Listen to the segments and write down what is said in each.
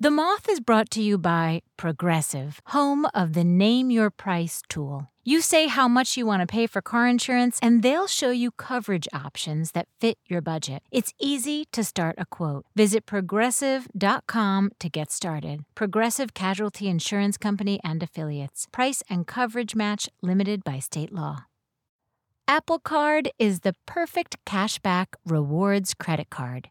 The Moth is brought to you by Progressive, home of the Name Your Price tool. You say how much you want to pay for car insurance, and they'll show you coverage options that fit your budget. It's easy to start a quote. Visit progressive.com to get started. Progressive Casualty Insurance Company and Affiliates. Price and coverage match limited by state law. Apple Card is the perfect cashback rewards credit card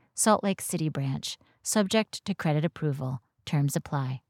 Salt Lake City branch, subject to credit approval. Terms apply.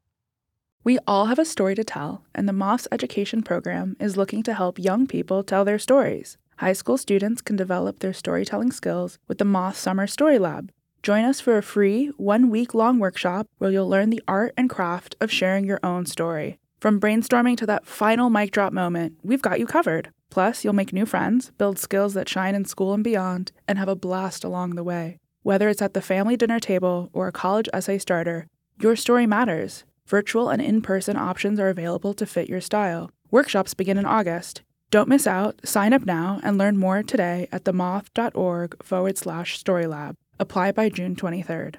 We all have a story to tell, and the Moth's education program is looking to help young people tell their stories. High school students can develop their storytelling skills with the Moth Summer Story Lab. Join us for a free, one week long workshop where you'll learn the art and craft of sharing your own story. From brainstorming to that final mic drop moment, we've got you covered. Plus, you'll make new friends, build skills that shine in school and beyond, and have a blast along the way. Whether it's at the family dinner table or a college essay starter, your story matters. Virtual and in person options are available to fit your style. Workshops begin in August. Don't miss out. Sign up now and learn more today at themoth.org forward slash storylab. Apply by June 23rd.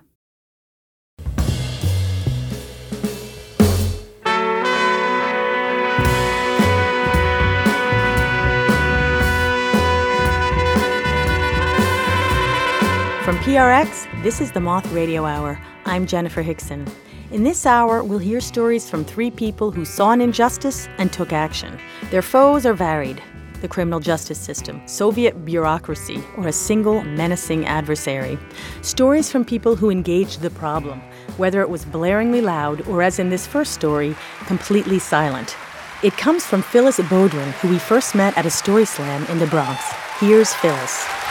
From PRX, this is the Moth Radio Hour. I'm Jenifer Hixson. In this hour, we'll hear stories from three people who saw an injustice and took action. Their foes are varied the criminal justice system, Soviet bureaucracy, or a single menacing adversary. Stories from people who engaged the problem, whether it was blaringly loud or, as in this first story, completely silent. It comes from Phyllis Bowdoin, who we first met at a story slam in the Bronx. Here's Phyllis.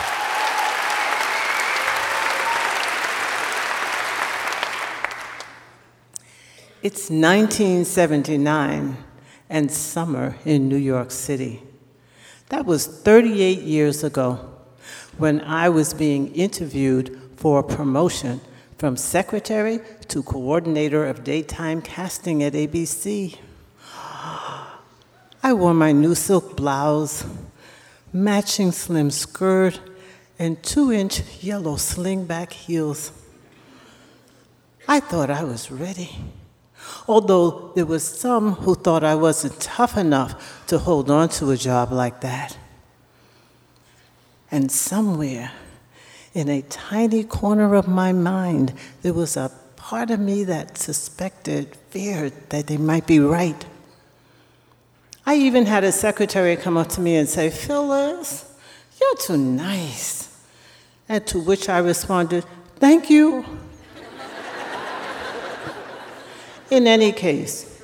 It's 1979 and summer in New York City. That was 38 years ago when I was being interviewed for a promotion from secretary to coordinator of daytime casting at ABC. I wore my new silk blouse, matching slim skirt, and two inch yellow slingback heels. I thought I was ready although there was some who thought I wasn't tough enough to hold on to a job like that. And somewhere in a tiny corner of my mind, there was a part of me that suspected, feared that they might be right. I even had a secretary come up to me and say, Phyllis, you're too nice. And to which I responded, Thank you. In any case,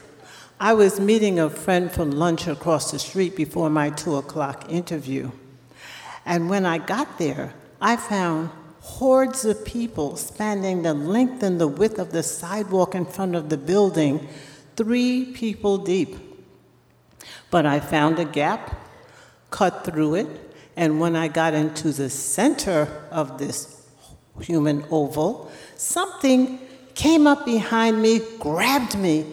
I was meeting a friend for lunch across the street before my two o'clock interview. And when I got there, I found hordes of people spanning the length and the width of the sidewalk in front of the building, three people deep. But I found a gap, cut through it, and when I got into the center of this human oval, something came up behind me, grabbed me,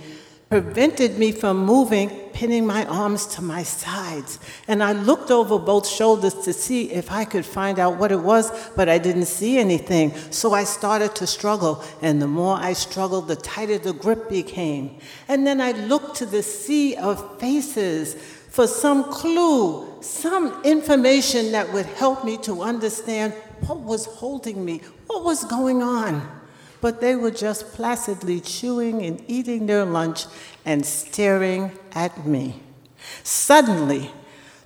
prevented me from moving, pinning my arms to my sides. And I looked over both shoulders to see if I could find out what it was, but I didn't see anything. So I started to struggle. And the more I struggled, the tighter the grip became. And then I looked to the sea of faces for some clue, some information that would help me to understand what was holding me, what was going on but they were just placidly chewing and eating their lunch and staring at me. Suddenly,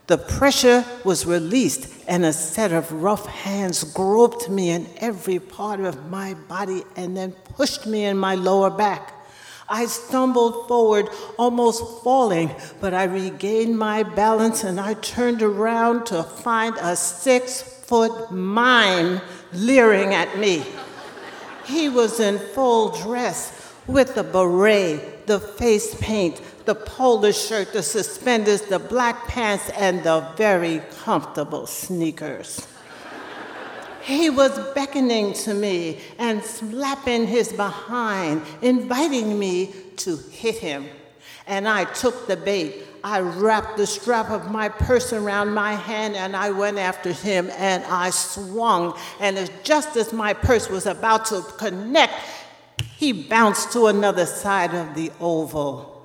the pressure was released, and a set of rough hands groped me in every part of my body and then pushed me in my lower back. I stumbled forward, almost falling, but I regained my balance and I turned around to find a six foot mime leering at me. He was in full dress with the beret, the face paint, the polo shirt, the suspenders, the black pants, and the very comfortable sneakers. He was beckoning to me and slapping his behind, inviting me to hit him. And I took the bait. I wrapped the strap of my purse around my hand and I went after him and I swung. And just as my purse was about to connect, he bounced to another side of the oval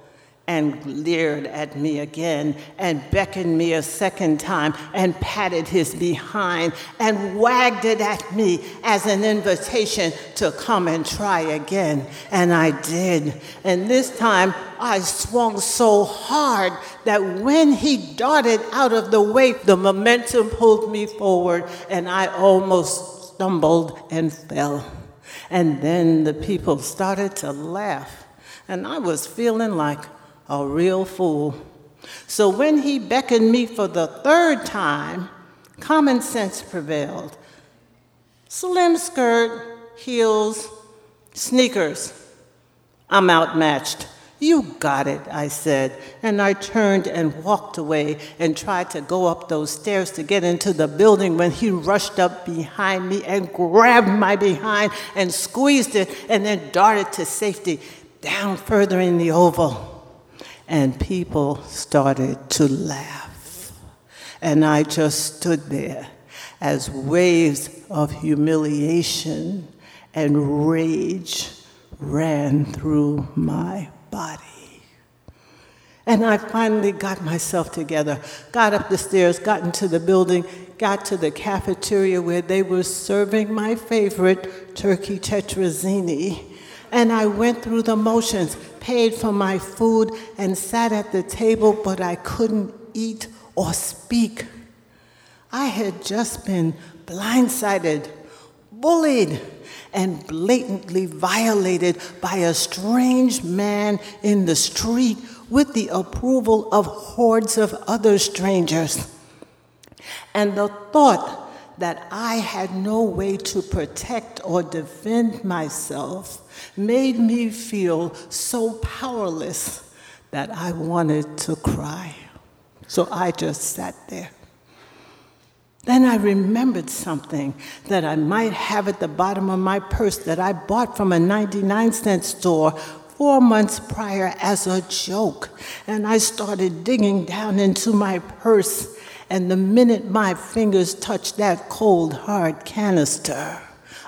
and leered at me again and beckoned me a second time and patted his behind and wagged it at me as an invitation to come and try again. And I did. And this time I swung so hard that when he darted out of the way, the momentum pulled me forward and I almost stumbled and fell. And then the people started to laugh. And I was feeling like a real fool. So when he beckoned me for the third time, common sense prevailed. Slim skirt, heels, sneakers. I'm outmatched. You got it, I said. And I turned and walked away and tried to go up those stairs to get into the building when he rushed up behind me and grabbed my behind and squeezed it and then darted to safety down further in the oval and people started to laugh. And I just stood there as waves of humiliation and rage ran through my body. And I finally got myself together, got up the stairs, got into the building, got to the cafeteria where they were serving my favorite turkey tetrazzini. And I went through the motions, paid for my food, and sat at the table, but I couldn't eat or speak. I had just been blindsided, bullied, and blatantly violated by a strange man in the street with the approval of hordes of other strangers. And the thought that I had no way to protect or defend myself made me feel so powerless that I wanted to cry. So I just sat there. Then I remembered something that I might have at the bottom of my purse that I bought from a 99 cent store four months prior as a joke. And I started digging down into my purse and the minute my fingers touched that cold, hard canister,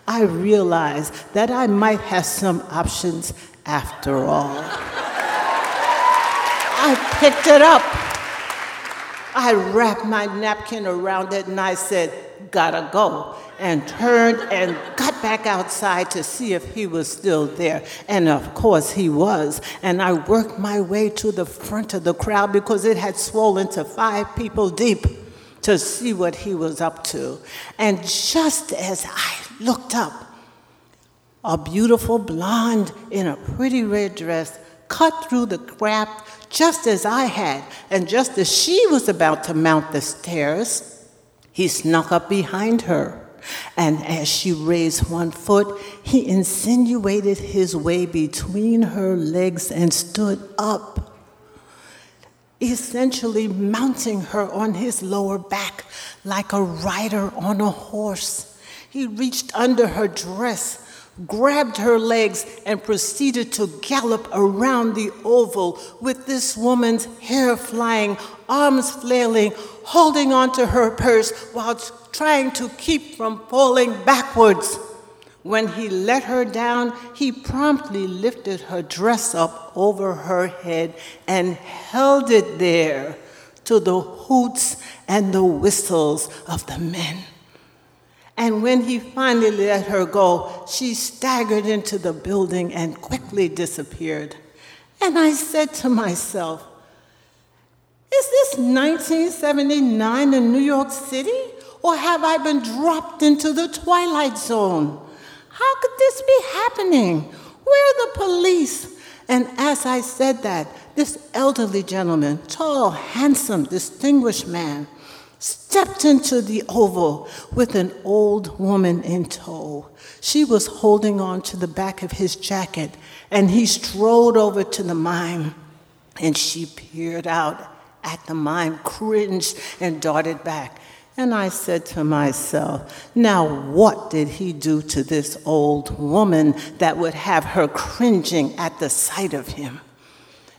I realized that I might have some options after all. I picked it up. I wrapped my napkin around it and I said, Gotta go. And turned and got back outside to see if he was still there. And of course he was. And I worked my way to the front of the crowd because it had swollen to five people deep to see what he was up to. And just as I looked up, a beautiful blonde in a pretty red dress cut through the crowd just as I had. And just as she was about to mount the stairs, he snuck up behind her. And as she raised one foot, he insinuated his way between her legs and stood up essentially mounting her on his lower back like a rider on a horse. He reached under her dress, grabbed her legs, and proceeded to gallop around the oval with this woman's hair flying, arms flailing, holding onto her purse while trying to keep from falling backwards. When he let her down, he promptly lifted her dress up over her head and held it there to the hoots and the whistles of the men. And when he finally let her go, she staggered into the building and quickly disappeared. And I said to myself, Is this 1979 in New York City? Or have I been dropped into the twilight zone? How could this be happening? Where are the police? And as I said that, this elderly gentleman, tall, handsome, distinguished man, stepped into the oval with an old woman in tow. She was holding on to the back of his jacket, and he strode over to the mime, and she peered out at the mime, cringed, and darted back. And I said to myself, now what did he do to this old woman that would have her cringing at the sight of him?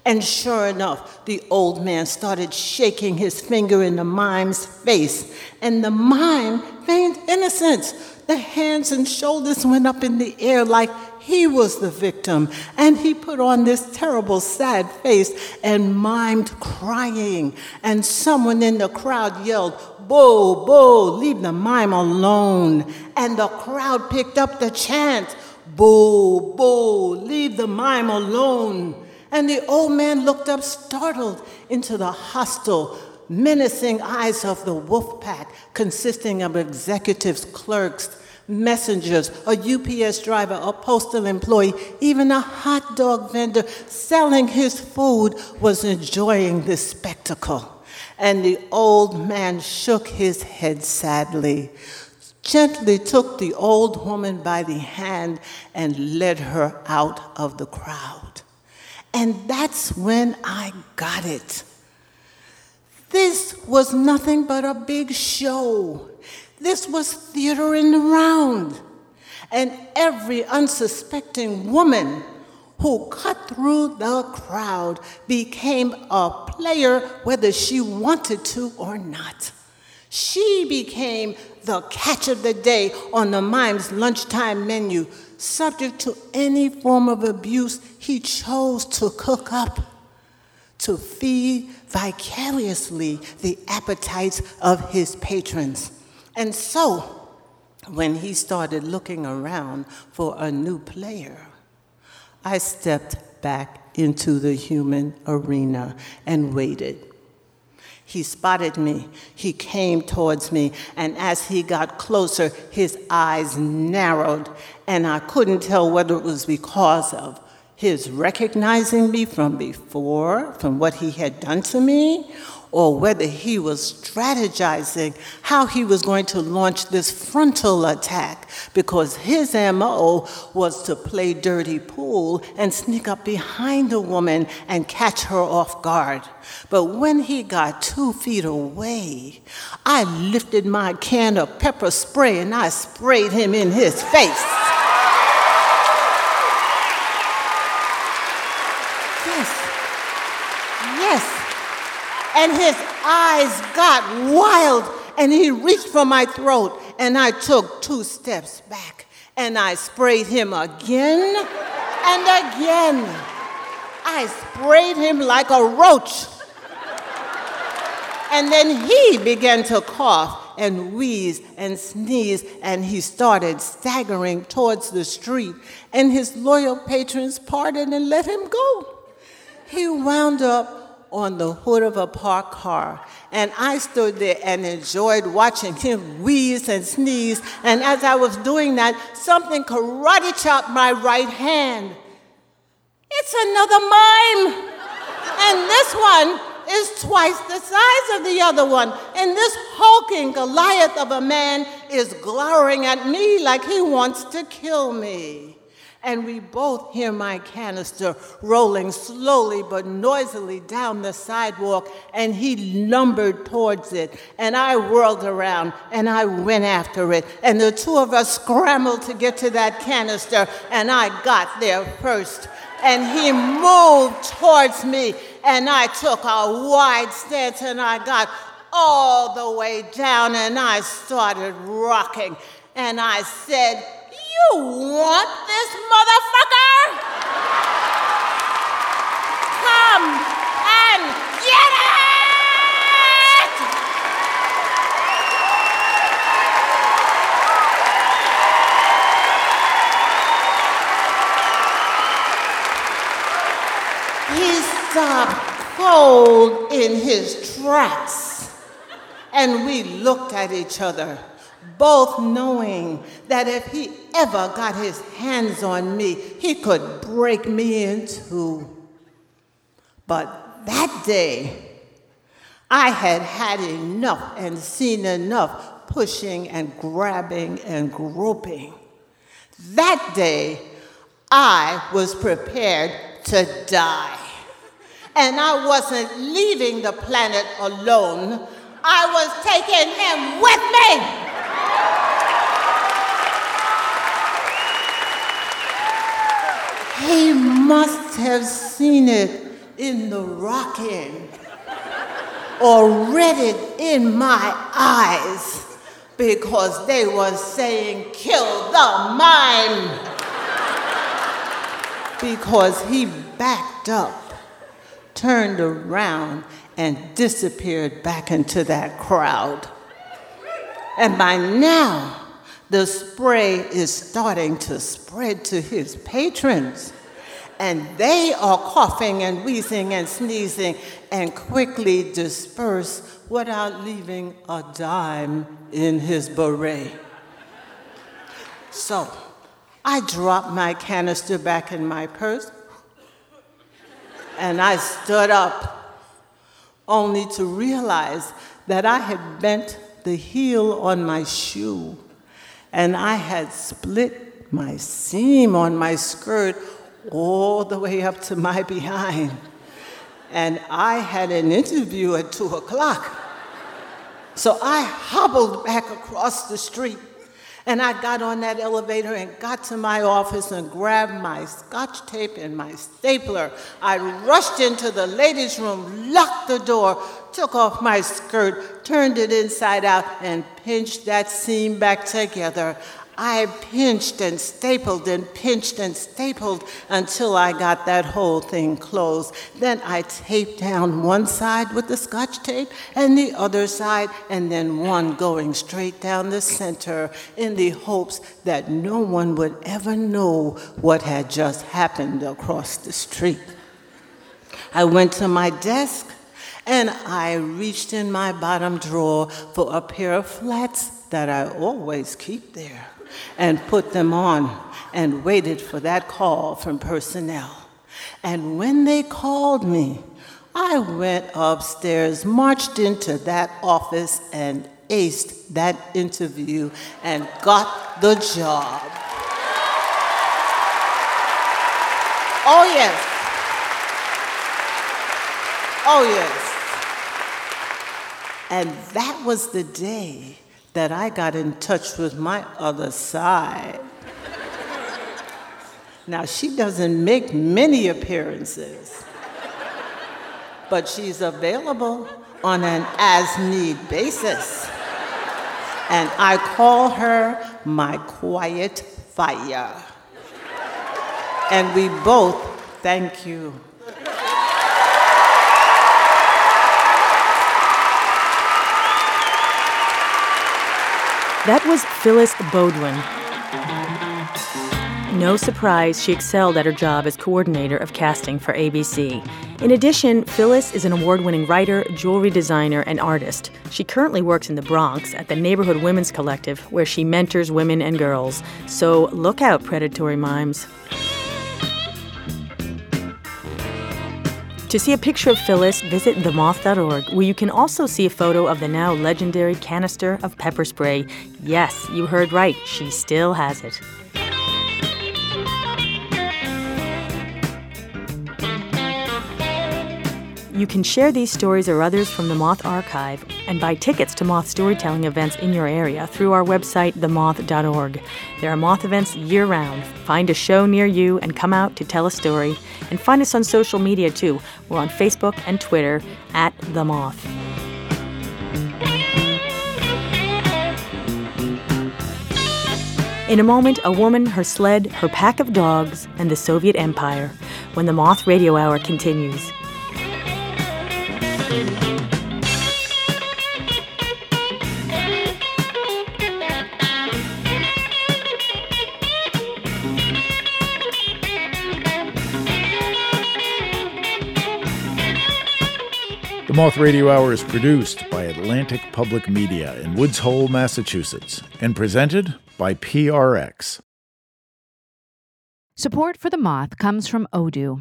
And sure enough, the old man started shaking his finger in the mime's face, and the mime feigned innocence. The hands and shoulders went up in the air like he was the victim, and he put on this terrible, sad face and mimed crying. And someone in the crowd yelled, Boo, boo, leave the mime alone. And the crowd picked up the chant, Boo, boo, leave the mime alone. And the old man looked up, startled, into the hostile, menacing eyes of the wolf pack, consisting of executives, clerks, messengers, a UPS driver, a postal employee, even a hot dog vendor selling his food was enjoying this spectacle. And the old man shook his head sadly, gently took the old woman by the hand, and led her out of the crowd. And that's when I got it. This was nothing but a big show. This was theater in the round. And every unsuspecting woman who cut through the crowd became a player whether she wanted to or not. She became the catch of the day on the mime's lunchtime menu, subject to any form of abuse he chose to cook up to feed vicariously the appetites of his patrons. And so, when he started looking around for a new player, I stepped back into the human arena and waited. He spotted me. He came towards me, and as he got closer, his eyes narrowed, and I couldn't tell whether it was because of his recognizing me from before, from what he had done to me, or whether he was strategizing how he was going to launch this frontal attack because his MO was to play dirty pool and sneak up behind a woman and catch her off guard. But when he got two feet away, I lifted my can of pepper spray and I sprayed him in his face. And his eyes got wild, and he reached for my throat, and I took two steps back, and I sprayed him again and again. I sprayed him like a roach. And then he began to cough and wheeze and sneeze, and he started staggering towards the street. And his loyal patrons parted and let him go. He wound up on the hood of a parked car. And I stood there and enjoyed watching him wheeze and sneeze. And as I was doing that, something karate chopped my right hand. It's another mime. And this one is twice the size of the other one. And this hulking Goliath of a man is glowering at me like he wants to kill me and we both hear my canister rolling slowly but noisily down the sidewalk, and he lumbered towards it, and I whirled around and I went after it, and the two of us scrambled to get to that canister, and I got there first. And he moved towards me, and I took a wide stance, and I got all the way down, and I started rocking, and I said, you want this motherfucker? Come and get it! He stopped cold in his tracks, and we looked at each other both knowing that if he ever got his hands on me, he could break me in two. But that day, I had had enough and seen enough pushing and grabbing and groping. That day, I was prepared to die. And I wasn't leaving the planet alone, I was taking him with me. He must have seen it in the rocking or read it in my eyes because they were saying, kill the mime. because he backed up, turned around, and disappeared back into that crowd. And by now, the spray is starting to spread to his patrons. And they are coughing and wheezing and sneezing and quickly disperse without leaving a dime in his beret. So I dropped my canister back in my purse and I stood up, only to realize that I had bent the heel on my shoe and I had split my seam on my skirt all the way up to my behind. And I had an interview at two o'clock. So I hobbled back across the street and I got on that elevator and got to my office and grabbed my scotch tape and my stapler. I rushed into the ladies' room, locked the door, took off my skirt, turned it inside out, and pinched that seam back together. I pinched and stapled and pinched and stapled until I got that whole thing closed. Then I taped down one side with the scotch tape and the other side, and then one going straight down the center in the hopes that no one would ever know what had just happened across the street. I went to my desk and I reached in my bottom drawer for a pair of flats that I always keep there and put them on and waited for that call from personnel. And when they called me, I went upstairs, marched into that office, and aced that interview and got the job. Oh, yes. Oh, yes. And that was the day that I got in touch with my other side. now, she doesn't make many appearances, but she's available on an as need basis. And I call her my quiet fire. And we both thank you. That was Phyllis Bowdoin. No surprise, she excelled at her job as coordinator of casting for ABC. In addition, Phyllis is an award winning writer, jewelry designer, and artist. She currently works in the Bronx at the Neighborhood Women's Collective, where she mentors women and girls. So look out, predatory mimes. To see a picture of Phyllis, visit themoth.org, where you can also see a photo of the now legendary canister of pepper spray. Yes, you heard right, she still has it. You can share these stories or others from the Moth Archive and buy tickets to Moth storytelling events in your area through our website, themoth.org. There are Moth events year round. Find a show near you and come out to tell a story. And find us on social media too. We're on Facebook and Twitter at The Moth. In a moment, a woman, her sled, her pack of dogs, and the Soviet Empire when the Moth Radio Hour continues. The Moth Radio Hour is produced by Atlantic Public Media in Woods Hole, Massachusetts, and presented by PRX. Support for The Moth comes from Odoo.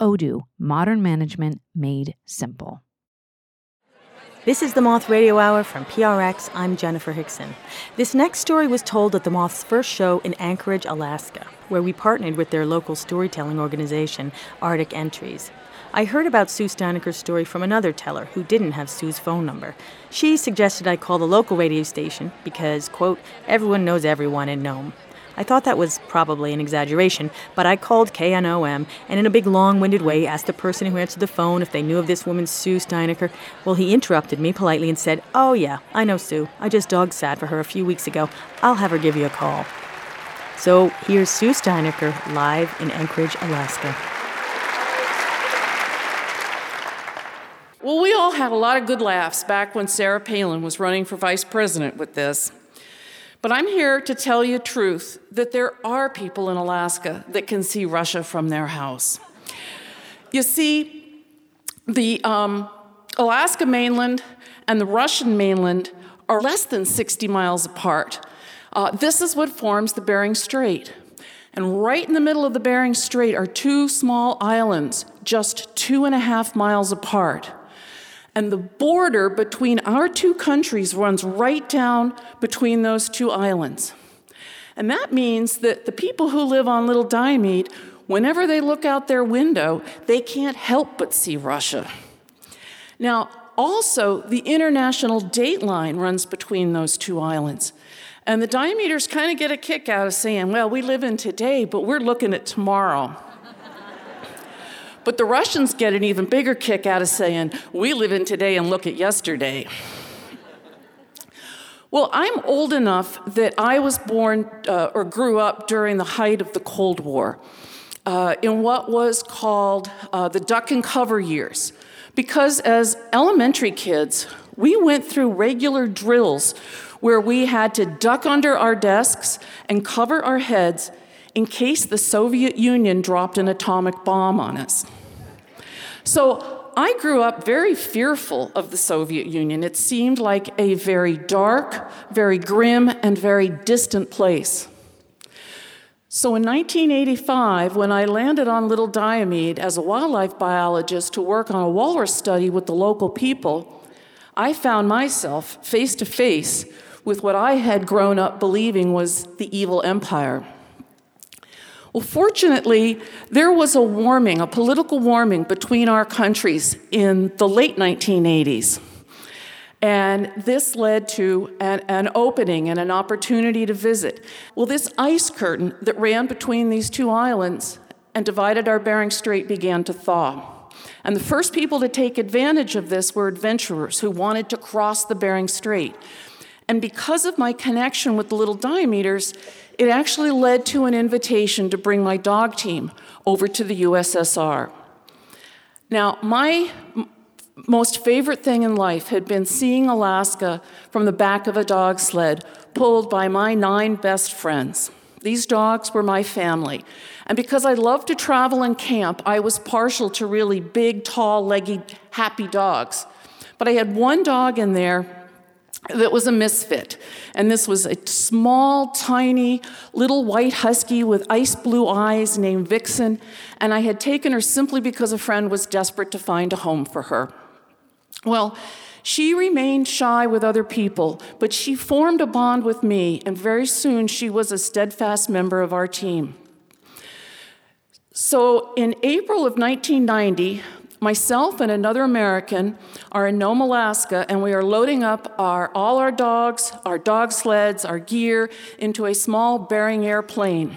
Odoo, modern management made simple. This is the Moth Radio Hour from PRX. I'm Jenifer Hixson. This next story was told at the Moth's first show in Anchorage, Alaska, where we partnered with their local storytelling organization, Arctic Entries. I heard about Sue Steinacher's story from another teller who didn't have Sue's phone number. She suggested I call the local radio station because, quote, everyone knows everyone in Nome. I thought that was probably an exaggeration, but I called KNOM and, in a big, long winded way, asked the person who answered the phone if they knew of this woman, Sue Steinacher. Well, he interrupted me politely and said, Oh, yeah, I know Sue. I just dog sat for her a few weeks ago. I'll have her give you a call. So here's Sue Steinacher live in Anchorage, Alaska. Well, we all had a lot of good laughs back when Sarah Palin was running for vice president with this. But I'm here to tell you truth that there are people in Alaska that can see Russia from their house. You see, the um, Alaska mainland and the Russian mainland are less than 60 miles apart. Uh, this is what forms the Bering Strait. And right in the middle of the Bering Strait are two small islands, just two and a half miles apart. And the border between our two countries runs right down between those two islands. And that means that the people who live on Little Diomede, whenever they look out their window, they can't help but see Russia. Now, also, the international date line runs between those two islands. And the Diomeders kind of get a kick out of saying, well, we live in today, but we're looking at tomorrow. But the Russians get an even bigger kick out of saying, we live in today and look at yesterday. Well, I'm old enough that I was born uh, or grew up during the height of the Cold War uh, in what was called uh, the duck and cover years. Because as elementary kids, we went through regular drills where we had to duck under our desks and cover our heads in case the Soviet Union dropped an atomic bomb on us. So I grew up very fearful of the Soviet Union. It seemed like a very dark, very grim, and very distant place. So in 1985, when I landed on Little Diomede as a wildlife biologist to work on a walrus study with the local people, I found myself face to face with what I had grown up believing was the evil empire. Well, fortunately, there was a warming, a political warming between our countries in the late 1980s. And this led to an, an, opening and an opportunity to visit. Well, this ice curtain that ran between these two islands and divided our Bering Strait began to thaw. And the first people to take advantage of this were adventurers who wanted to cross the Bering Strait. And because of my connection with the Little Diomeders, it actually led to an invitation to bring my dog team over to the USSR. Now, my most favorite thing in life had been seeing Alaska from the back of a dog sled pulled by my nine best friends. These dogs were my family. And because I loved to travel and camp, I was partial to really big, tall, leggy, happy dogs. But I had one dog in there that was a misfit. And this was a small, tiny, little white husky with ice blue eyes named Vixen. And I had taken her simply because a friend was desperate to find a home for her. Well, she remained shy with other people, but she formed a bond with me, and very soon she was a steadfast member of our team. So in April of 1990, Myself and another American are in Nome, Alaska, and we are loading up our, all our dogs, our dog sleds, our gear into a small Bering airplane.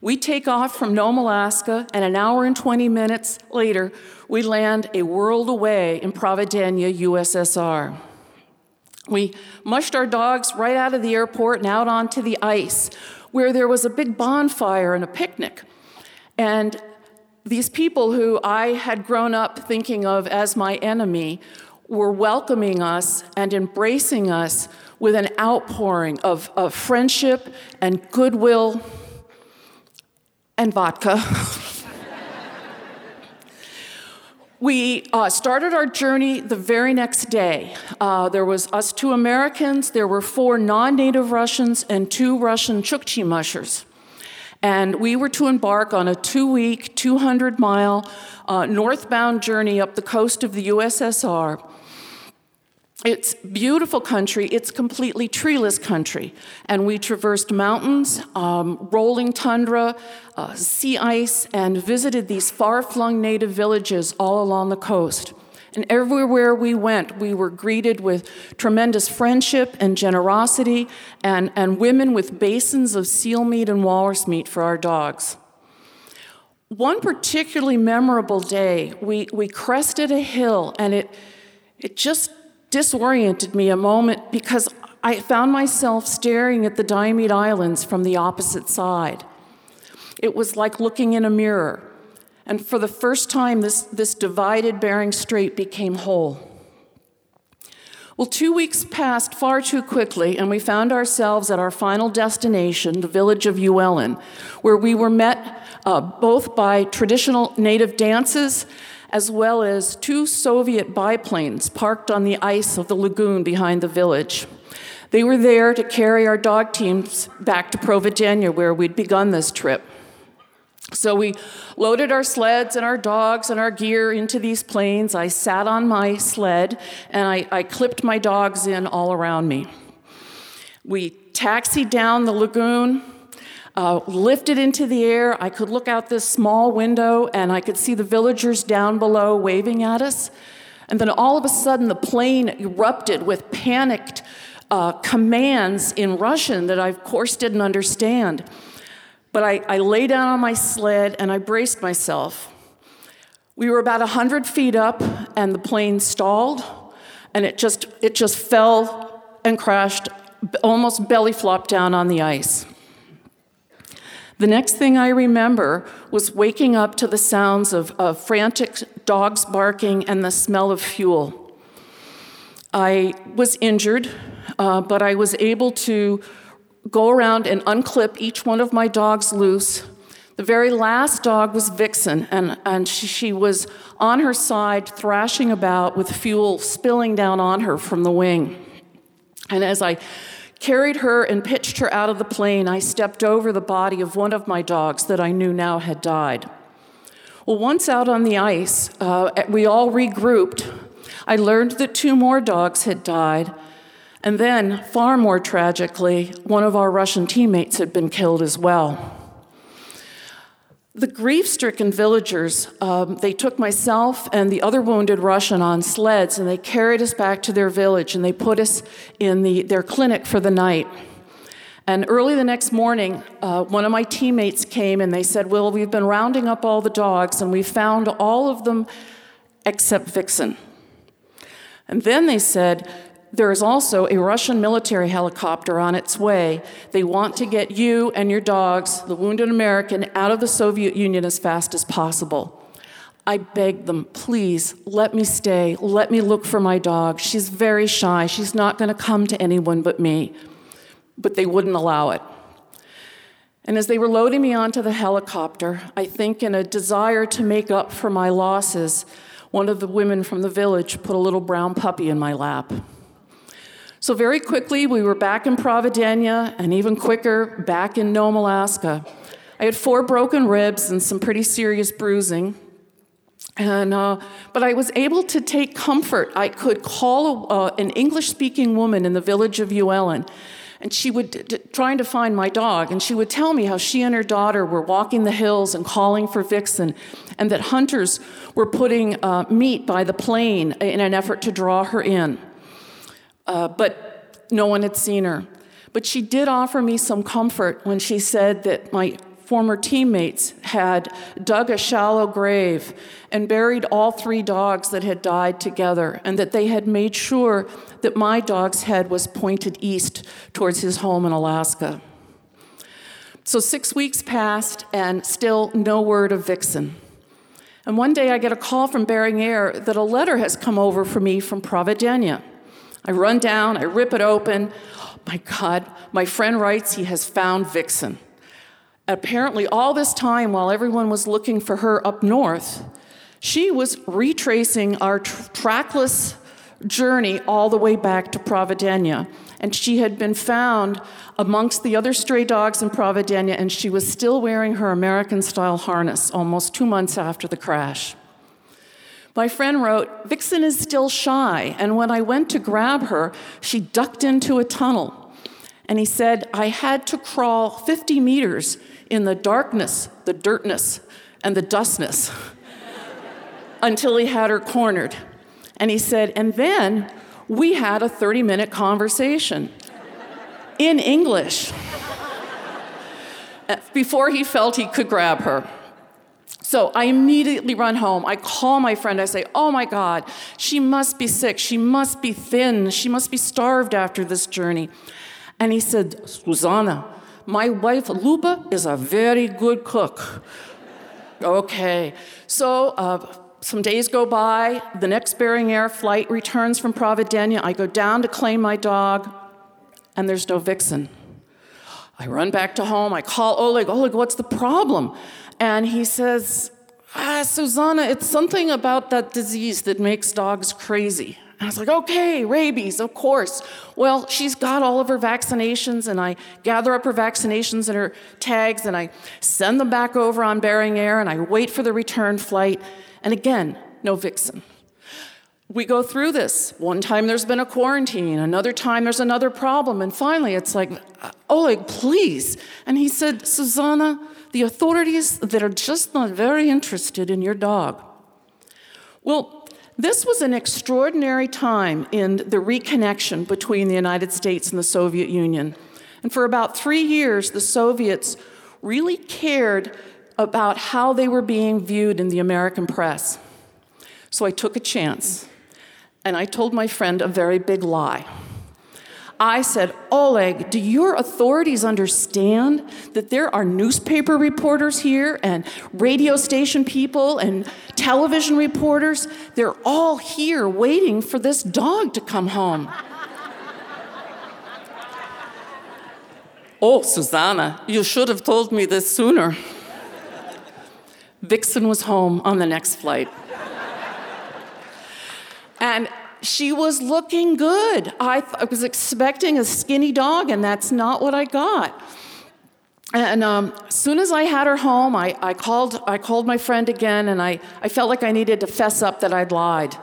We take off from Nome, Alaska, and an hour and 20 minutes later, we land a world away in Providenia, USSR. We mushed our dogs right out of the airport and out onto the ice, where there was a big bonfire and a picnic. And these people who I had grown up thinking of as my enemy were welcoming us and embracing us with an outpouring of, of friendship and goodwill and vodka. we uh, started our journey the very next day. Uh, there was us two Americans, there were four non-native Russians, and two Russian Chukchi mushers. And we were to embark on a two-week, 200-mile uh, northbound journey up the coast of the USSR it's beautiful country. It's completely treeless country. And we traversed mountains, um, rolling tundra, uh, sea ice, and visited these far flung native villages all along the coast. And everywhere we went, we were greeted with tremendous friendship and generosity, and, and women with basins of seal meat and walrus meat for our dogs. One particularly memorable day, we, we crested a hill, and it, it just disoriented me a moment because I found myself staring at the Diomede Islands from the opposite side. It was like looking in a mirror. And for the first time, this, this divided Bering Strait became whole. Well, two weeks passed far too quickly, and we found ourselves at our final destination, the village of Uelen, where we were met uh, both by traditional native dances as well as two Soviet biplanes parked on the ice of the lagoon behind the village. They were there to carry our dog teams back to Providenia, where we'd begun this trip. So we loaded our sleds and our dogs and our gear into these planes. I sat on my sled and I, I clipped my dogs in all around me. We taxied down the lagoon uh, lifted into the air. I could look out this small window and I could see the villagers down below waving at us. And then all of a sudden, the plane erupted with panicked uh, commands in Russian that I, of course, didn't understand. But I, I lay down on my sled and I braced myself. We were about 100 feet up, and the plane stalled, and it just, it just fell and crashed, almost belly flopped down on the ice. The next thing I remember was waking up to the sounds of, of frantic dogs barking and the smell of fuel. I was injured, uh, but I was able to go around and unclip each one of my dogs loose. The very last dog was Vixen, and, and she, she was on her side, thrashing about with fuel spilling down on her from the wing. And as I carried her and pitched her out of the plane, I stepped over the body of one of my dogs that I knew now had died. Well, once out on the ice, uh, we all regrouped. I learned that two more dogs had died. And then, far more tragically, one of our Russian teammates had been killed as well. The grief stricken villagers, um, they took myself and the other wounded Russian on sleds and they carried us back to their village and they put us in the, their clinic for the night. And early the next morning, uh, one of my teammates came and they said, Well, we've been rounding up all the dogs and we found all of them except Vixen. And then they said, there is also a Russian military helicopter on its way. They want to get you and your dogs, the wounded American, out of the Soviet Union as fast as possible. I begged them, please let me stay. Let me look for my dog. She's very shy. She's not going to come to anyone but me. But they wouldn't allow it. And as they were loading me onto the helicopter, I think in a desire to make up for my losses, one of the women from the village put a little brown puppy in my lap. So, very quickly, we were back in Providenia, and even quicker, back in Nome, Alaska. I had four broken ribs and some pretty serious bruising. And, uh, but I was able to take comfort. I could call a, uh, an English speaking woman in the village of Uelen, and she would, d- trying to find my dog, and she would tell me how she and her daughter were walking the hills and calling for Vixen, and that hunters were putting uh, meat by the plane in an effort to draw her in uh, but no one had seen her. But she did offer me some comfort when she said that my former teammates had dug a shallow grave and buried all three dogs that had died together, and that they had made sure that my dog's head was pointed east towards his home in Alaska. So six weeks passed, and still no word of Vixen. And one day I get a call from Bering Air that a letter has come over for me from Providenia. I run down, I rip it open. My God, my friend writes he has found Vixen. Apparently, all this time while everyone was looking for her up north, she was retracing our tr- trackless journey all the way back to Providenia. And she had been found amongst the other stray dogs in Providenia, and she was still wearing her American style harness almost two months after the crash. My friend wrote, Vixen is still shy, and when I went to grab her, she ducked into a tunnel. And he said, I had to crawl 50 meters in the darkness, the dirtness, and the dustness until he had her cornered. And he said, and then we had a 30 minute conversation in English before he felt he could grab her. So I immediately run home. I call my friend. I say, Oh my God, she must be sick. She must be thin. She must be starved after this journey. And he said, Susanna, my wife Luba is a very good cook. okay. So uh, some days go by. The next Bering Air flight returns from Providenia. I go down to claim my dog, and there's no vixen. I run back to home. I call Oleg. Oleg, what's the problem? And he says, Ah, Susanna, it's something about that disease that makes dogs crazy. And I was like, okay, rabies, of course. Well, she's got all of her vaccinations, and I gather up her vaccinations and her tags, and I send them back over on Bering Air, and I wait for the return flight. And again, no vixen. We go through this. One time there's been a quarantine, another time there's another problem, and finally it's like, Oleg, please. And he said, Susanna, the authorities that are just not very interested in your dog. Well, this was an extraordinary time in the reconnection between the United States and the Soviet Union. And for about three years, the Soviets really cared about how they were being viewed in the American press. So I took a chance and I told my friend a very big lie. I said, Oleg, do your authorities understand that there are newspaper reporters here and radio station people and television reporters? They're all here waiting for this dog to come home. oh, Susanna, you should have told me this sooner. Vixen was home on the next flight. and she was looking good. I, th- I, was expecting a skinny dog, and that's not what I got. And um, as soon as I had her home, I, I, called, I called my friend again, and I, I felt like I needed to fess up that I'd lied.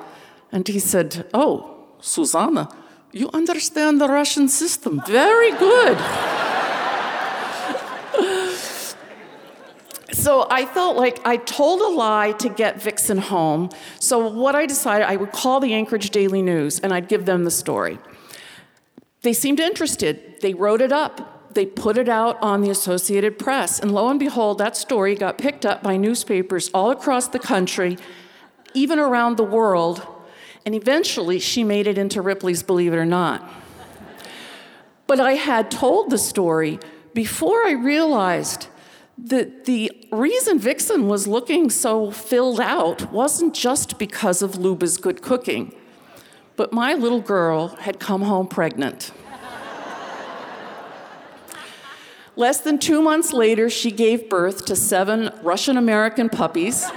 And he said, Oh, Susanna, you understand the Russian system. Very good. So I felt like I told a lie to get Vixen home. So what I decided, I would call the Anchorage Daily News and I'd give them the story. They seemed interested. They wrote it up. They put it out on the Associated Press. And lo and behold, that story got picked up by newspapers all across the country, even around the world. And eventually, she made it into Ripley's Believe It or Not. But I had told the story before I realized the, the reason Vixen was looking so filled out wasn't just because of Luba's good cooking, but my little girl had come home pregnant. Less than two months later, she gave birth to seven Russian American puppies.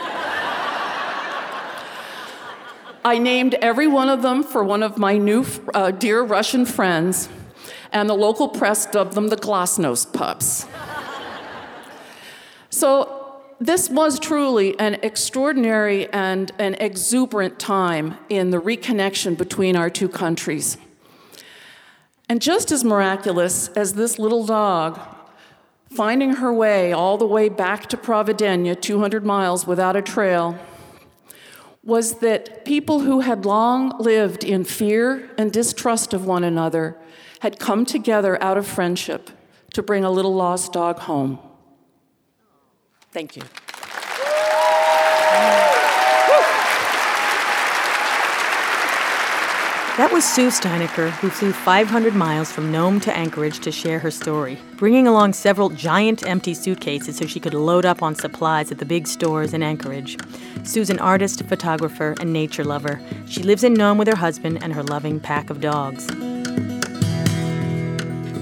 I named every one of them for one of my new uh, dear Russian friends, and the local press dubbed them the Glasnost pups. So, this was truly an extraordinary and an exuberant time in the reconnection between our two countries. And just as miraculous as this little dog finding her way all the way back to Providenia, 200 miles without a trail, was that people who had long lived in fear and distrust of one another had come together out of friendship to bring a little lost dog home. Thank you. That was Sue Steinacher, who flew 500 miles from Nome to Anchorage to share her story, bringing along several giant empty suitcases so she could load up on supplies at the big stores in Anchorage. Sue's an artist, photographer, and nature lover. She lives in Nome with her husband and her loving pack of dogs.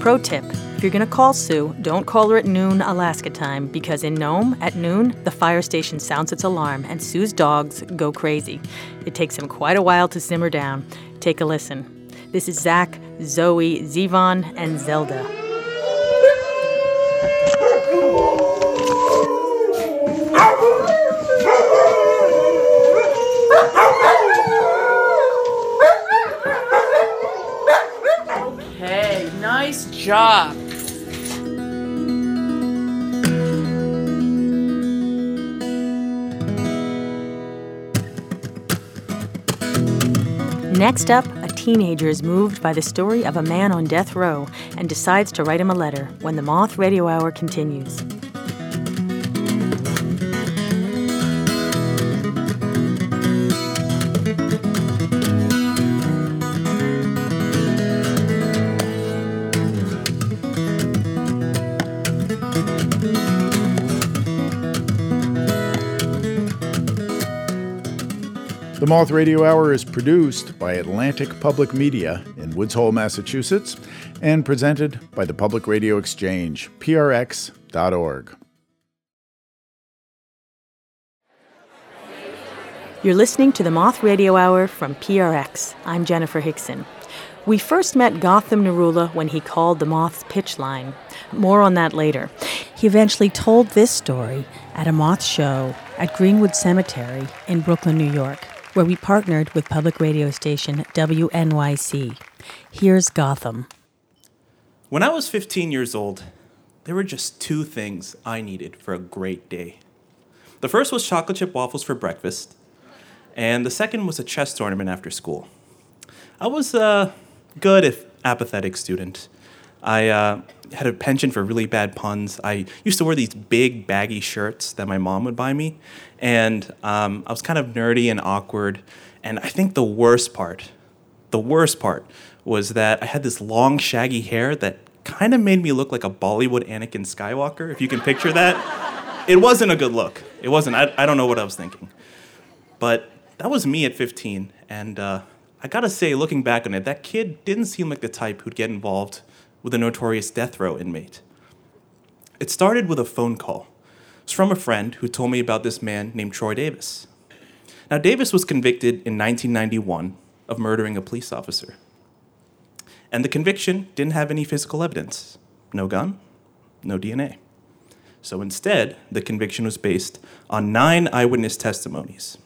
Pro tip if you're going to call Sue, don't call her at noon Alaska time because in Nome, at noon, the fire station sounds its alarm and Sue's dogs go crazy. It takes them quite a while to simmer down. Take a listen. This is Zach, Zoe, Zevon, and Zelda. Job. Next up, a teenager is moved by the story of a man on death row and decides to write him a letter when the Moth Radio Hour continues. Moth Radio Hour is produced by Atlantic Public Media in Woods Hole, Massachusetts, and presented by the Public Radio Exchange, prx.org. You're listening to the Moth Radio Hour from PRX. I'm Jenifer Hixson. We first met Gautam Narula when he called the Moth's pitch line. More on that later. He eventually told this story at a Moth show at Greenwood Cemetery in Brooklyn, New York where we partnered with public radio station WNYC. Here's Gautam. When I was 15 years old, there were just two things I needed for a great day. The first was chocolate chip waffles for breakfast, and the second was a chess tournament after school. I was a good, if apathetic, student. I uh, had a penchant for really bad puns. I used to wear these big, baggy shirts that my mom would buy me, and um, I was kind of nerdy and awkward. And I think the worst part, the worst part, was that I had this long, shaggy hair that kind of made me look like a Bollywood Anakin Skywalker, if you can picture that. it wasn't a good look. It wasn't. I, I don't know what I was thinking. But that was me at 15. And uh, I gotta say, looking back on it, that kid didn't seem like the type who'd get involved with a notorious death row inmate. It started with a phone call. It's from a friend who told me about this man named Troy Davis. Now, Davis was convicted in 1991 of murdering a police officer. And the conviction didn't have any physical evidence no gun, no DNA. So instead, the conviction was based on nine eyewitness testimonies.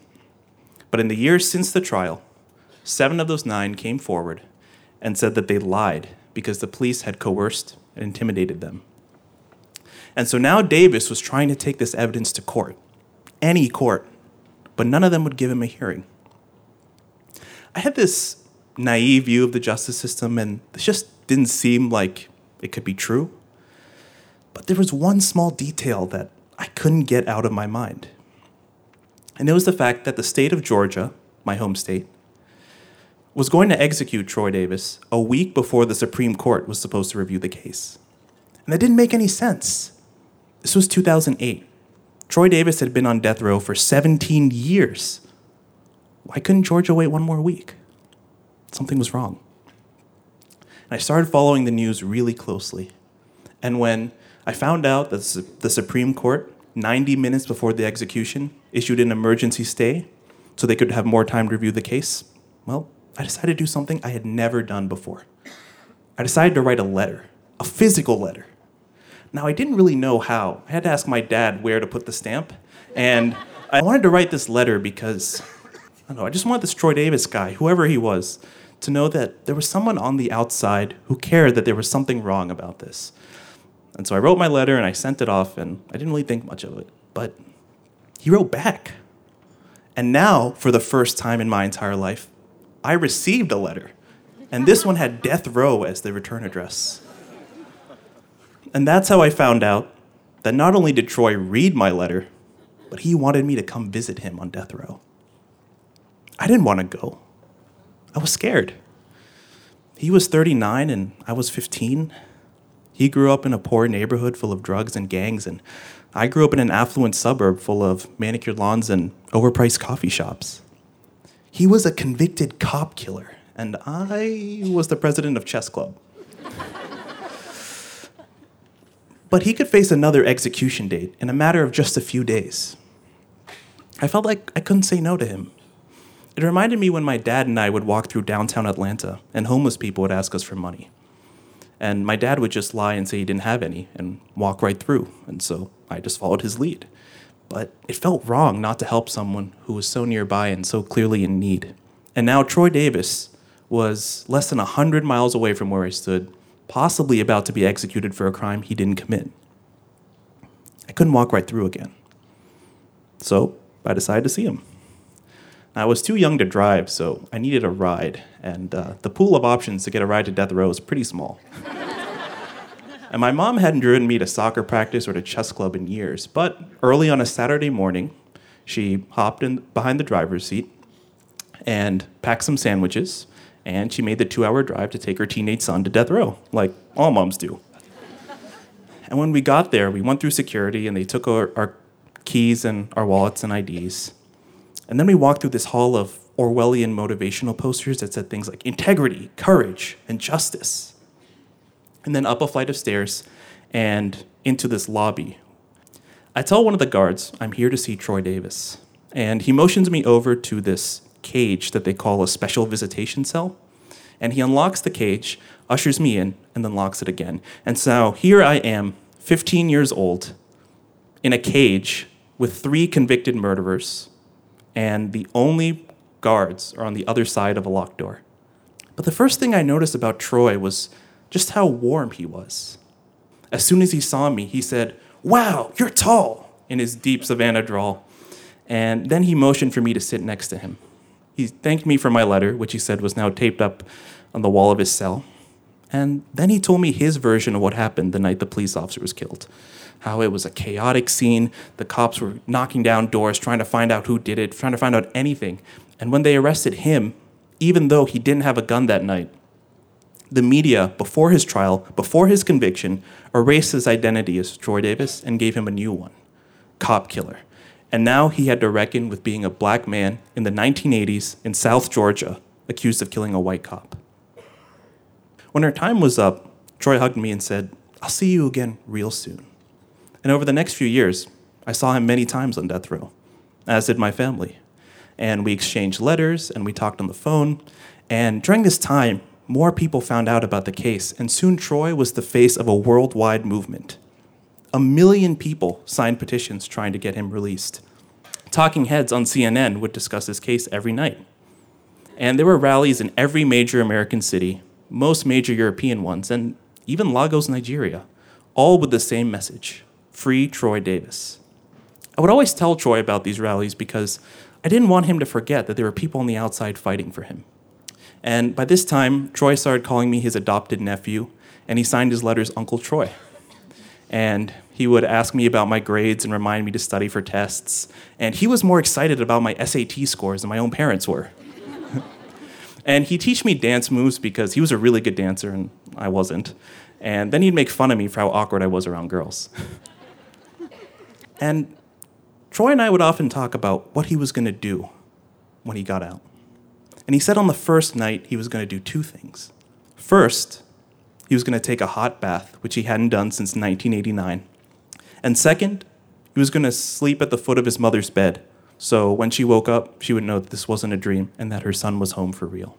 But in the years since the trial, seven of those nine came forward and said that they lied because the police had coerced and intimidated them. And so now Davis was trying to take this evidence to court, any court, but none of them would give him a hearing. I had this naive view of the justice system, and this just didn't seem like it could be true. But there was one small detail that I couldn't get out of my mind. And it was the fact that the state of Georgia, my home state, was going to execute Troy Davis a week before the Supreme Court was supposed to review the case. And that didn't make any sense. This was 2008. Troy Davis had been on death row for 17 years. Why couldn't Georgia wait one more week? Something was wrong. And I started following the news really closely. And when I found out that the Supreme Court, 90 minutes before the execution, issued an emergency stay so they could have more time to review the case, well, I decided to do something I had never done before. I decided to write a letter, a physical letter. Now, I didn't really know how. I had to ask my dad where to put the stamp. And I wanted to write this letter because, I don't know, I just wanted this Troy Davis guy, whoever he was, to know that there was someone on the outside who cared that there was something wrong about this. And so I wrote my letter and I sent it off, and I didn't really think much of it. But he wrote back. And now, for the first time in my entire life, I received a letter, and this one had death row as the return address. And that's how I found out that not only did Troy read my letter, but he wanted me to come visit him on death row. I didn't want to go. I was scared. He was 39 and I was 15. He grew up in a poor neighborhood full of drugs and gangs, and I grew up in an affluent suburb full of manicured lawns and overpriced coffee shops. He was a convicted cop killer, and I was the president of Chess Club. but he could face another execution date in a matter of just a few days. I felt like I couldn't say no to him. It reminded me when my dad and I would walk through downtown Atlanta and homeless people would ask us for money. And my dad would just lie and say he didn't have any and walk right through. And so I just followed his lead. But it felt wrong not to help someone who was so nearby and so clearly in need. And now Troy Davis was less than 100 miles away from where I stood, possibly about to be executed for a crime he didn't commit. I couldn't walk right through again. So I decided to see him. I was too young to drive, so I needed a ride, and uh, the pool of options to get a ride to death row was pretty small. and my mom hadn't driven me to soccer practice or to chess club in years, but early on a Saturday morning, she hopped in behind the driver's seat and packed some sandwiches, and she made the two hour drive to take her teenage son to death row, like all moms do. And when we got there, we went through security, and they took our, our keys and our wallets and IDs. And then we walked through this hall of Orwellian motivational posters that said things like integrity, courage, and justice. And then up a flight of stairs and into this lobby. I tell one of the guards I'm here to see Troy Davis. And he motions me over to this cage that they call a special visitation cell. And he unlocks the cage, ushers me in, and then locks it again. And so here I am, 15 years old, in a cage with three convicted murderers and the only guards are on the other side of a locked door. But the first thing I noticed about Troy was just how warm he was. As soon as he saw me, he said, Wow, you're tall, in his deep Savannah drawl. And then he motioned for me to sit next to him. He thanked me for my letter, which he said was now taped up on the wall of his cell. And then he told me his version of what happened the night the police officer was killed how it was a chaotic scene. The cops were knocking down doors, trying to find out who did it, trying to find out anything. And when they arrested him, even though he didn't have a gun that night, the media, before his trial, before his conviction, erased his identity as Troy Davis and gave him a new one cop killer. And now he had to reckon with being a black man in the 1980s in South Georgia, accused of killing a white cop. When her time was up, Troy hugged me and said, I'll see you again real soon. And over the next few years, I saw him many times on death row, as did my family. And we exchanged letters and we talked on the phone. And during this time, more people found out about the case, and soon Troy was the face of a worldwide movement. A million people signed petitions trying to get him released. Talking heads on CNN would discuss his case every night. And there were rallies in every major American city, most major European ones, and even Lagos, Nigeria, all with the same message Free Troy Davis. I would always tell Troy about these rallies because I didn't want him to forget that there were people on the outside fighting for him. And by this time, Troy started calling me his adopted nephew, and he signed his letters Uncle Troy. And he would ask me about my grades and remind me to study for tests. And he was more excited about my SAT scores than my own parents were. and he'd teach me dance moves because he was a really good dancer and I wasn't. And then he'd make fun of me for how awkward I was around girls. And Troy and I would often talk about what he was going to do when he got out. And he said on the first night he was going to do two things. First, he was going to take a hot bath, which he hadn't done since 1989. And second, he was going to sleep at the foot of his mother's bed. So when she woke up, she would know that this wasn't a dream and that her son was home for real.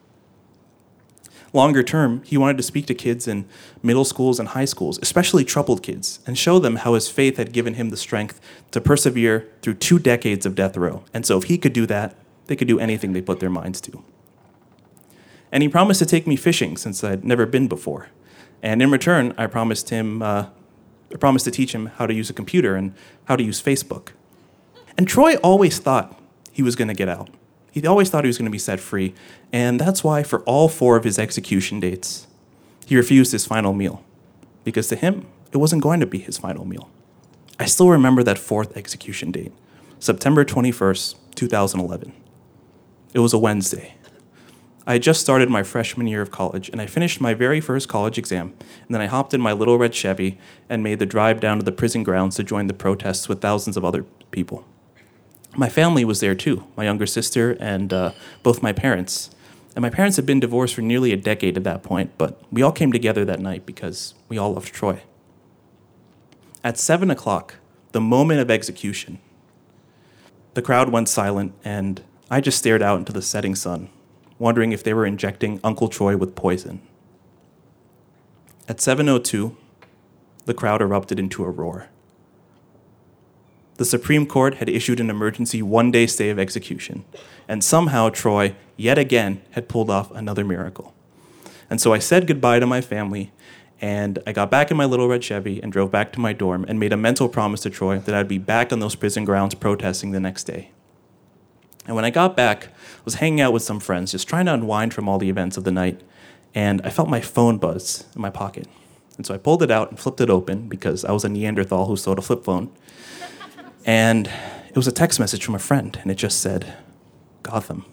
Longer term, he wanted to speak to kids in middle schools and high schools, especially troubled kids, and show them how his faith had given him the strength to persevere through two decades of death row. And so, if he could do that, they could do anything they put their minds to. And he promised to take me fishing since I'd never been before. And in return, I promised him, uh, I promised to teach him how to use a computer and how to use Facebook. And Troy always thought he was going to get out. He always thought he was going to be set free, and that's why, for all four of his execution dates, he refused his final meal. Because to him, it wasn't going to be his final meal. I still remember that fourth execution date, September 21st, 2011. It was a Wednesday. I had just started my freshman year of college, and I finished my very first college exam. And then I hopped in my little red Chevy and made the drive down to the prison grounds to join the protests with thousands of other people. My family was there too my younger sister and uh, both my parents. And my parents had been divorced for nearly a decade at that point, but we all came together that night because we all loved Troy. At 7 o'clock, the moment of execution, the crowd went silent, and I just stared out into the setting sun, wondering if they were injecting Uncle Troy with poison. At 7:02, the crowd erupted into a roar. The Supreme Court had issued an emergency one-day stay of execution, and somehow Troy, yet again, had pulled off another miracle. And so I said goodbye to my family, and I got back in my little red Chevy and drove back to my dorm and made a mental promise to Troy that I'd be back on those prison grounds protesting the next day. And when I got back, I was hanging out with some friends, just trying to unwind from all the events of the night, and I felt my phone buzz in my pocket. And so I pulled it out and flipped it open because I was a Neanderthal who sold a flip phone. And it was a text message from a friend, and it just said, Gautam,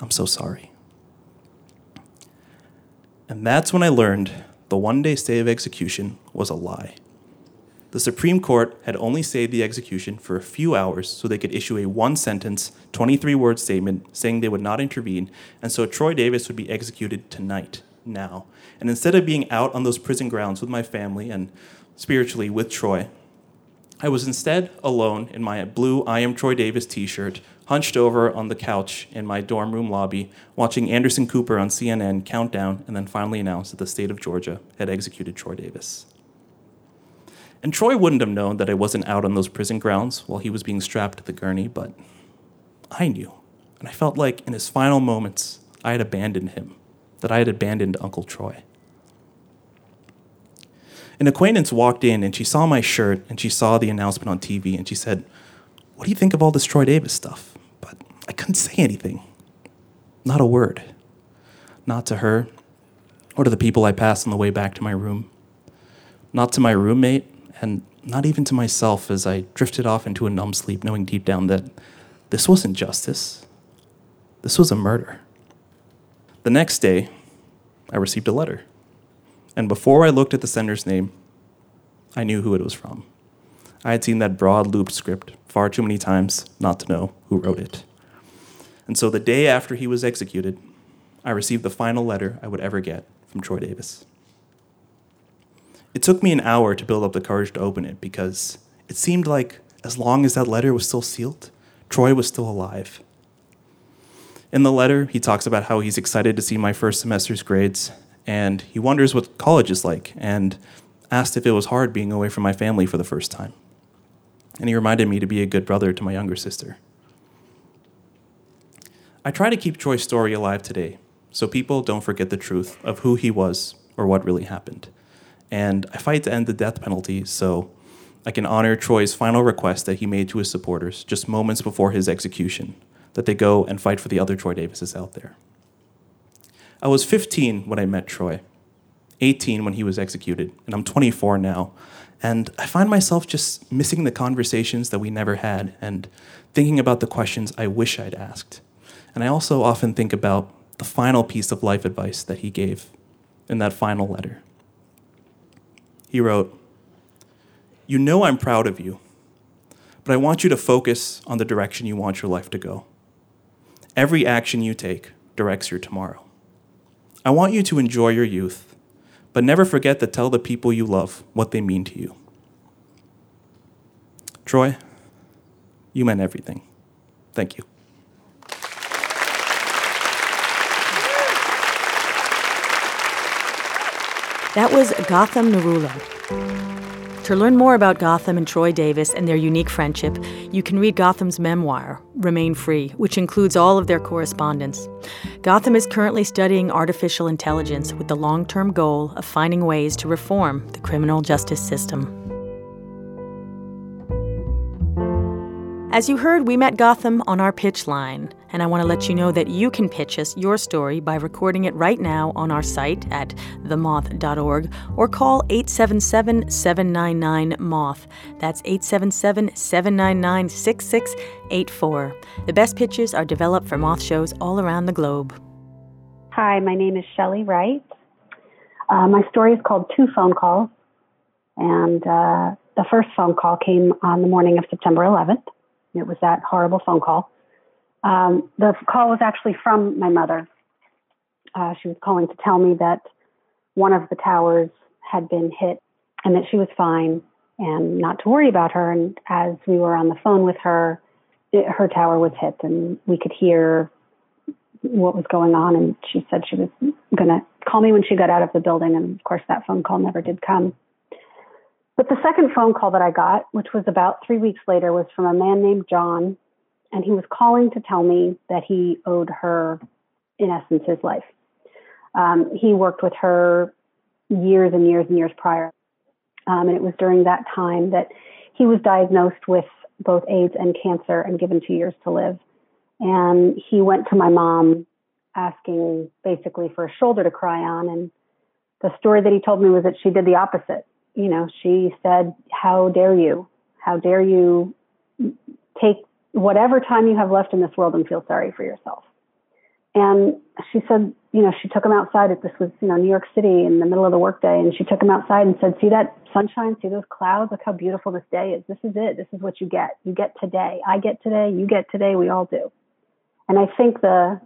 I'm so sorry. And that's when I learned the one day stay of execution was a lie. The Supreme Court had only stayed the execution for a few hours so they could issue a one sentence, 23 word statement saying they would not intervene, and so Troy Davis would be executed tonight, now. And instead of being out on those prison grounds with my family and spiritually with Troy, I was instead alone in my blue I Am Troy Davis t shirt, hunched over on the couch in my dorm room lobby, watching Anderson Cooper on CNN count down and then finally announce that the state of Georgia had executed Troy Davis. And Troy wouldn't have known that I wasn't out on those prison grounds while he was being strapped to the gurney, but I knew. And I felt like in his final moments, I had abandoned him, that I had abandoned Uncle Troy. An acquaintance walked in and she saw my shirt and she saw the announcement on TV and she said, What do you think of all this Troy Davis stuff? But I couldn't say anything. Not a word. Not to her or to the people I passed on the way back to my room. Not to my roommate and not even to myself as I drifted off into a numb sleep, knowing deep down that this wasn't justice. This was a murder. The next day, I received a letter. And before I looked at the sender's name, I knew who it was from. I had seen that broad looped script far too many times not to know who wrote it. And so the day after he was executed, I received the final letter I would ever get from Troy Davis. It took me an hour to build up the courage to open it because it seemed like as long as that letter was still sealed, Troy was still alive. In the letter, he talks about how he's excited to see my first semester's grades and he wonders what college is like and asked if it was hard being away from my family for the first time. And he reminded me to be a good brother to my younger sister. I try to keep Troy's story alive today so people don't forget the truth of who he was or what really happened. And I fight to end the death penalty so I can honor Troy's final request that he made to his supporters just moments before his execution that they go and fight for the other Troy Davises out there. I was 15 when I met Troy, 18 when he was executed, and I'm 24 now. And I find myself just missing the conversations that we never had and thinking about the questions I wish I'd asked. And I also often think about the final piece of life advice that he gave in that final letter. He wrote, You know I'm proud of you, but I want you to focus on the direction you want your life to go. Every action you take directs your tomorrow. I want you to enjoy your youth, but never forget to tell the people you love what they mean to you. Troy, you meant everything. Thank you. That was Gautam Narula. To learn more about Gautam and Troy Davis and their unique friendship, you can read Gautam's memoir, Remain Free, which includes all of their correspondence. Gautam is currently studying artificial intelligence with the long term goal of finding ways to reform the criminal justice system. As you heard, we met Gautam on our pitch line, and I want to let you know that you can pitch us your story by recording it right now on our site at themoth.org or call 877 799 MOTH. That's 877 799 6684. The best pitches are developed for moth shows all around the globe. Hi, my name is Shelly Wright. Uh, my story is called Two Phone Calls. And uh, the first phone call came on the morning of September 11th. It was that horrible phone call. Um, the call was actually from my mother. Uh, she was calling to tell me that one of the towers had been hit and that she was fine and not to worry about her. And as we were on the phone with her, it, her tower was hit and we could hear what was going on. And she said she was going to call me when she got out of the building. And of course, that phone call never did come. But the second phone call that I got, which was about three weeks later, was from a man named John. And he was calling to tell me that he owed her, in essence, his life. Um, he worked with her years and years and years prior. Um, and it was during that time that he was diagnosed with both AIDS and cancer and given two years to live. And he went to my mom asking basically for a shoulder to cry on. And the story that he told me was that she did the opposite. You know, she said, How dare you? How dare you take whatever time you have left in this world and feel sorry for yourself? And she said, you know, she took him outside. This was, you know, New York City in the middle of the workday, and she took him outside and said, "See that sunshine? See those clouds? Look how beautiful this day is. This is it. This is what you get. You get today. I get today. You get today. We all do." And I think the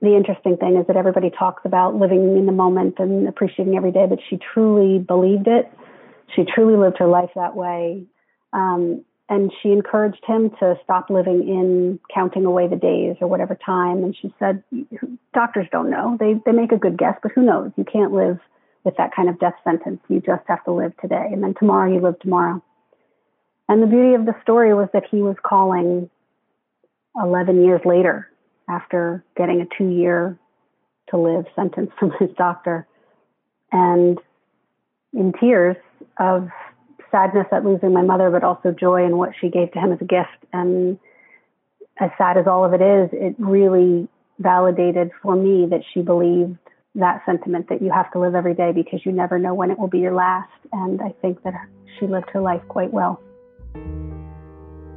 the interesting thing is that everybody talks about living in the moment and appreciating every day, but she truly believed it. She truly lived her life that way. Um, and she encouraged him to stop living in counting away the days or whatever time. And she said, doctors don't know. They, they make a good guess, but who knows? You can't live with that kind of death sentence. You just have to live today. And then tomorrow you live tomorrow. And the beauty of the story was that he was calling 11 years later after getting a two year to live sentence from his doctor. And in tears of sadness at losing my mother, but also joy in what she gave to him as a gift. And as sad as all of it is, it really validated for me that she believed that sentiment that you have to live every day because you never know when it will be your last. And I think that she lived her life quite well.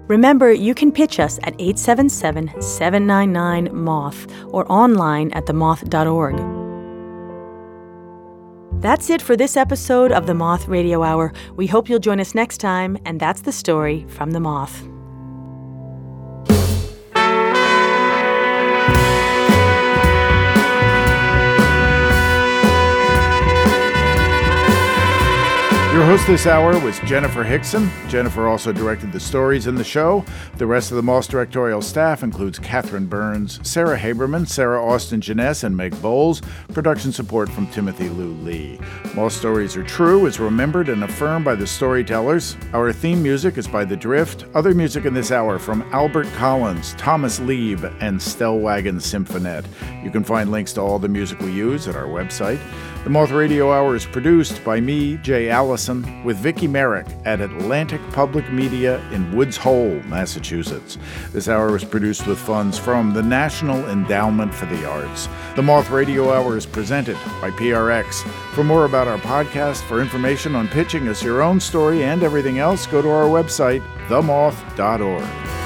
Remember, you can pitch us at 877 799 Moth or online at themoth.org. That's it for this episode of the Moth Radio Hour. We hope you'll join us next time, and that's the story from the Moth. Your host this hour was Jenifer Hixson. Jenifer also directed the stories in the show. The rest of the Moth directorial staff includes Catherine Burns, Sarah Haberman, Sarah Austin Jenness, and Meg Bowles. Production support from Timothy Lou Ly. Moth Stories Are True is remembered and affirmed by the storytellers. Our theme music is by The Drift. Other music in this hour from Albert Collins, Thomas Leeb, and Stellwagen Symphonette. You can find links to all the music we use at our website. The Moth Radio Hour is produced by me, Jay Allison, with Vicki Merrick at Atlantic Public Media in Woods Hole, Massachusetts. This hour was produced with funds from the National Endowment for the Arts. The Moth Radio Hour is presented by PRX. For more about our podcast, for information on pitching us your own story and everything else, go to our website, themoth.org.